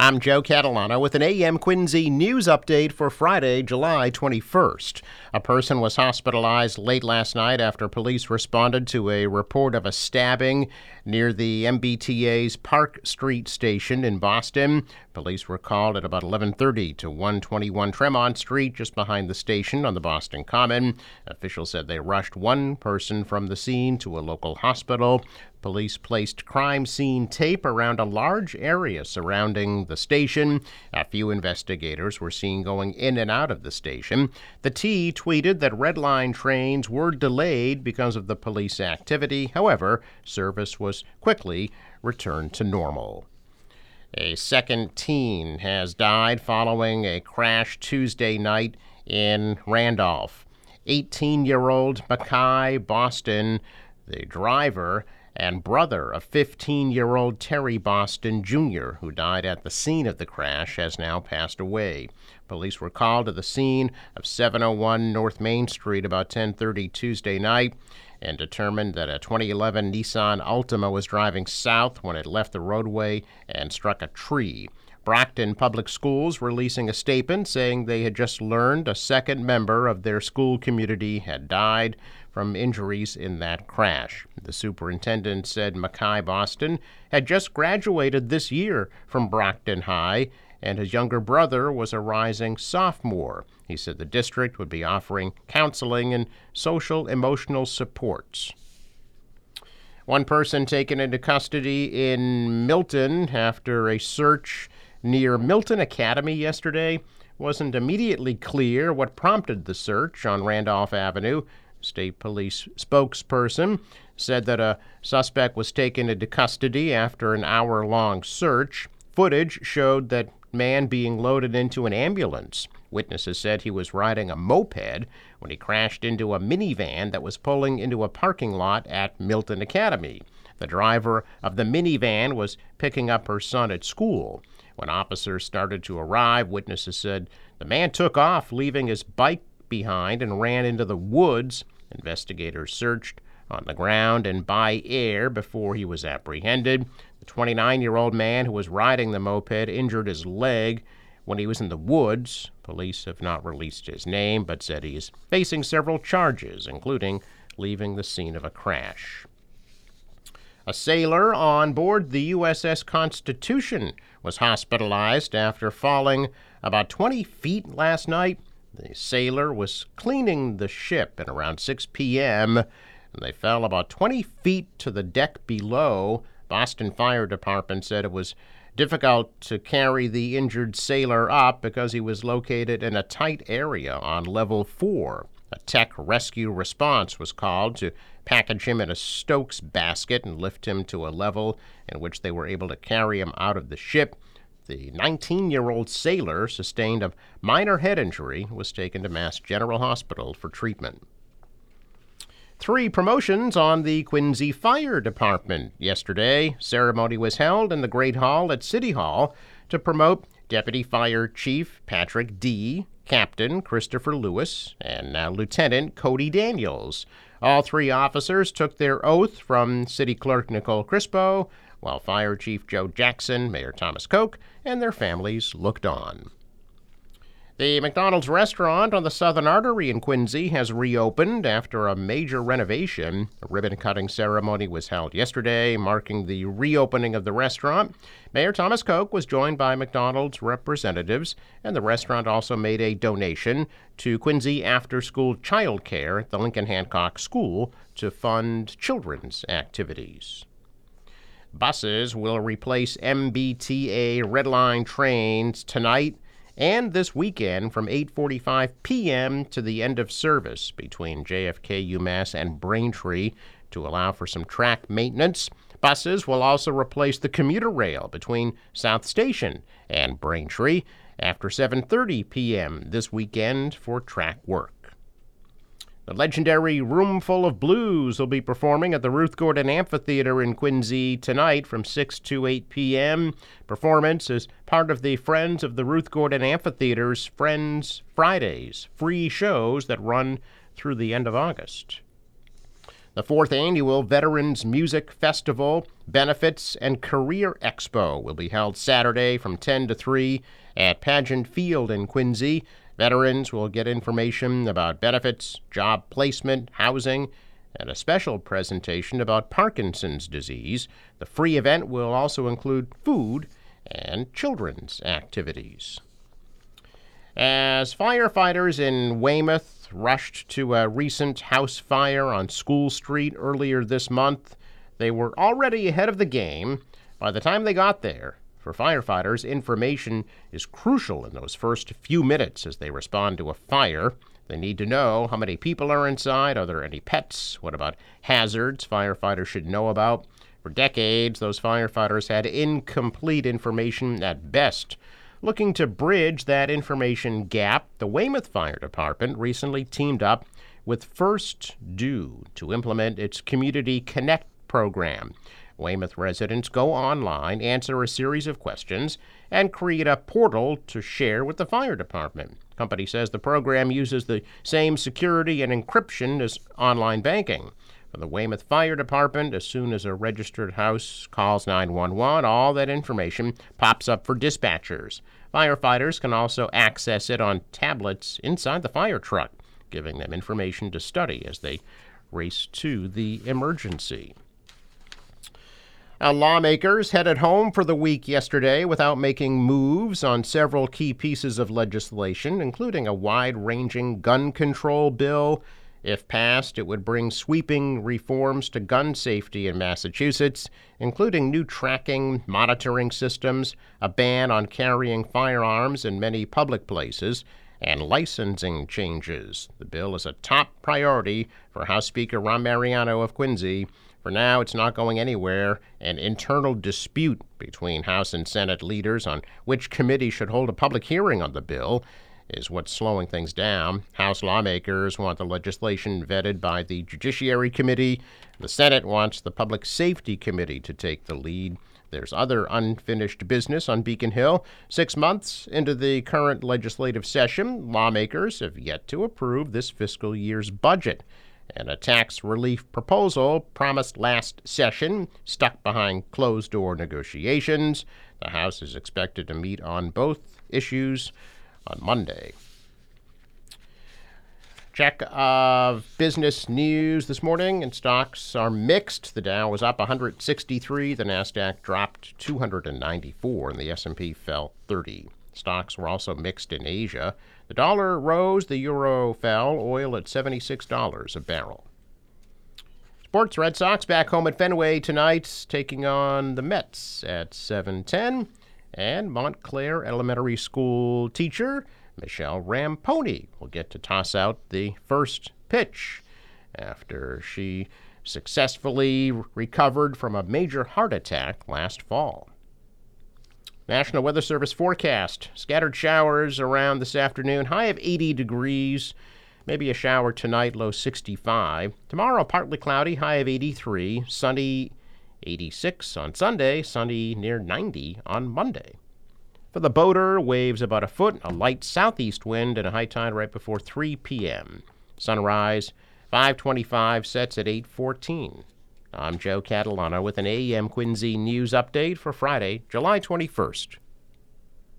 I'm Joe Catalano with an AM Quincy news update for Friday, July 21st. A person was hospitalized late last night after police responded to a report of a stabbing near the MBTA's Park Street station in Boston. Police were called at about 11:30 to 121 Tremont Street just behind the station on the Boston Common. Officials said they rushed one person from the scene to a local hospital. Police placed crime scene tape around a large area surrounding the station. A few investigators were seen going in and out of the station. The T tweeted that Red Line trains were delayed because of the police activity. However, service was quickly returned to normal. A second teen has died following a crash Tuesday night in Randolph. 18 year old Mackay Boston, the driver, and brother of 15 year old Terry Boston Jr., who died at the scene of the crash, has now passed away. Police were called to the scene of 701 North Main Street about 10:30 Tuesday night and determined that a 2011 Nissan Altima was driving south when it left the roadway and struck a tree. Brockton Public Schools releasing a statement saying they had just learned a second member of their school community had died from injuries in that crash. The superintendent said Mackay Boston had just graduated this year from Brockton High, and his younger brother was a rising sophomore. He said the district would be offering counseling and social emotional supports. One person taken into custody in Milton after a search near Milton Academy yesterday wasn't immediately clear what prompted the search on Randolph Avenue. State police spokesperson said that a suspect was taken into custody after an hour long search. Footage showed that man being loaded into an ambulance. Witnesses said he was riding a moped when he crashed into a minivan that was pulling into a parking lot at Milton Academy. The driver of the minivan was picking up her son at school. When officers started to arrive, witnesses said the man took off, leaving his bike behind and ran into the woods. Investigators searched on the ground and by air before he was apprehended. The 29 year old man who was riding the moped injured his leg when he was in the woods. Police have not released his name, but said he is facing several charges, including leaving the scene of a crash. A sailor on board the USS Constitution was hospitalized after falling about 20 feet last night the sailor was cleaning the ship at around 6 p.m. and they fell about 20 feet to the deck below. Boston Fire Department said it was difficult to carry the injured sailor up because he was located in a tight area on level 4. A tech rescue response was called to package him in a Stokes basket and lift him to a level in which they were able to carry him out of the ship. The 19 year old sailor sustained a minor head injury, was taken to Mass General Hospital for treatment. Three promotions on the Quincy Fire Department. Yesterday, ceremony was held in the Great Hall at City Hall to promote Deputy Fire Chief Patrick D., Captain Christopher Lewis, and now Lieutenant Cody Daniels. All three officers took their oath from City Clerk Nicole Crispo, while Fire Chief Joe Jackson, Mayor Thomas Koch, and their families looked on. The McDonald's restaurant on the Southern Artery in Quincy has reopened after a major renovation. A ribbon cutting ceremony was held yesterday, marking the reopening of the restaurant. Mayor Thomas Koch was joined by McDonald's representatives, and the restaurant also made a donation to Quincy After School Child Care at the Lincoln Hancock School to fund children's activities. Buses will replace MBTA Red Line trains tonight and this weekend from 8:45 p.m. to the end of service between JFK UMass and Braintree to allow for some track maintenance. Buses will also replace the commuter rail between South Station and Braintree after 7:30 p.m. this weekend for track work. The legendary Roomful of Blues will be performing at the Ruth Gordon Amphitheater in Quincy tonight from 6 to 8 p.m. Performance is part of the Friends of the Ruth Gordon Amphitheater's Friends Fridays, free shows that run through the end of August. The fourth annual Veterans Music Festival, Benefits, and Career Expo will be held Saturday from 10 to 3 at Pageant Field in Quincy. Veterans will get information about benefits, job placement, housing, and a special presentation about Parkinson's disease. The free event will also include food and children's activities. As firefighters in Weymouth rushed to a recent house fire on School Street earlier this month, they were already ahead of the game. By the time they got there, for firefighters, information is crucial in those first few minutes as they respond to a fire. They need to know how many people are inside. Are there any pets? What about hazards firefighters should know about? For decades, those firefighters had incomplete information at best Looking to bridge that information gap, the Weymouth Fire Department recently teamed up with First Due to implement its Community Connect program. Weymouth residents go online, answer a series of questions, and create a portal to share with the fire department. Company says the program uses the same security and encryption as online banking. For the Weymouth Fire Department, as soon as a registered house calls 911, all that information pops up for dispatchers. Firefighters can also access it on tablets inside the fire truck, giving them information to study as they race to the emergency. Now, lawmakers headed home for the week yesterday without making moves on several key pieces of legislation, including a wide ranging gun control bill. If passed, it would bring sweeping reforms to gun safety in Massachusetts, including new tracking, monitoring systems, a ban on carrying firearms in many public places, and licensing changes. The bill is a top priority for House Speaker Ron Mariano of Quincy. For now, it's not going anywhere. An internal dispute between House and Senate leaders on which committee should hold a public hearing on the bill is what's slowing things down. House lawmakers want the legislation vetted by the Judiciary Committee. The Senate wants the Public Safety Committee to take the lead. There's other unfinished business on Beacon Hill. Six months into the current legislative session, lawmakers have yet to approve this fiscal year's budget. And a tax relief proposal promised last session stuck behind closed door negotiations. The House is expected to meet on both issues on Monday. Check of business news this morning, and stocks are mixed. The Dow was up 163, the Nasdaq dropped 294, and the S&P fell 30. Stocks were also mixed in Asia. The dollar rose, the euro fell, oil at $76 a barrel. Sports Red Sox back home at Fenway tonight, taking on the Mets at 7:10 and Montclair Elementary School teacher Michelle Ramponi will get to toss out the first pitch after she successfully recovered from a major heart attack last fall. National Weather Service forecast scattered showers around this afternoon, high of 80 degrees. Maybe a shower tonight, low 65. Tomorrow, partly cloudy, high of 83. Sunny 86 on Sunday, sunny near 90 on Monday. For the boater, waves about a foot, a light southeast wind, and a high tide right before 3 p.m. Sunrise 525 sets at 814. I'm Joe Catalano with an AM Quincy news update for Friday, July 21st.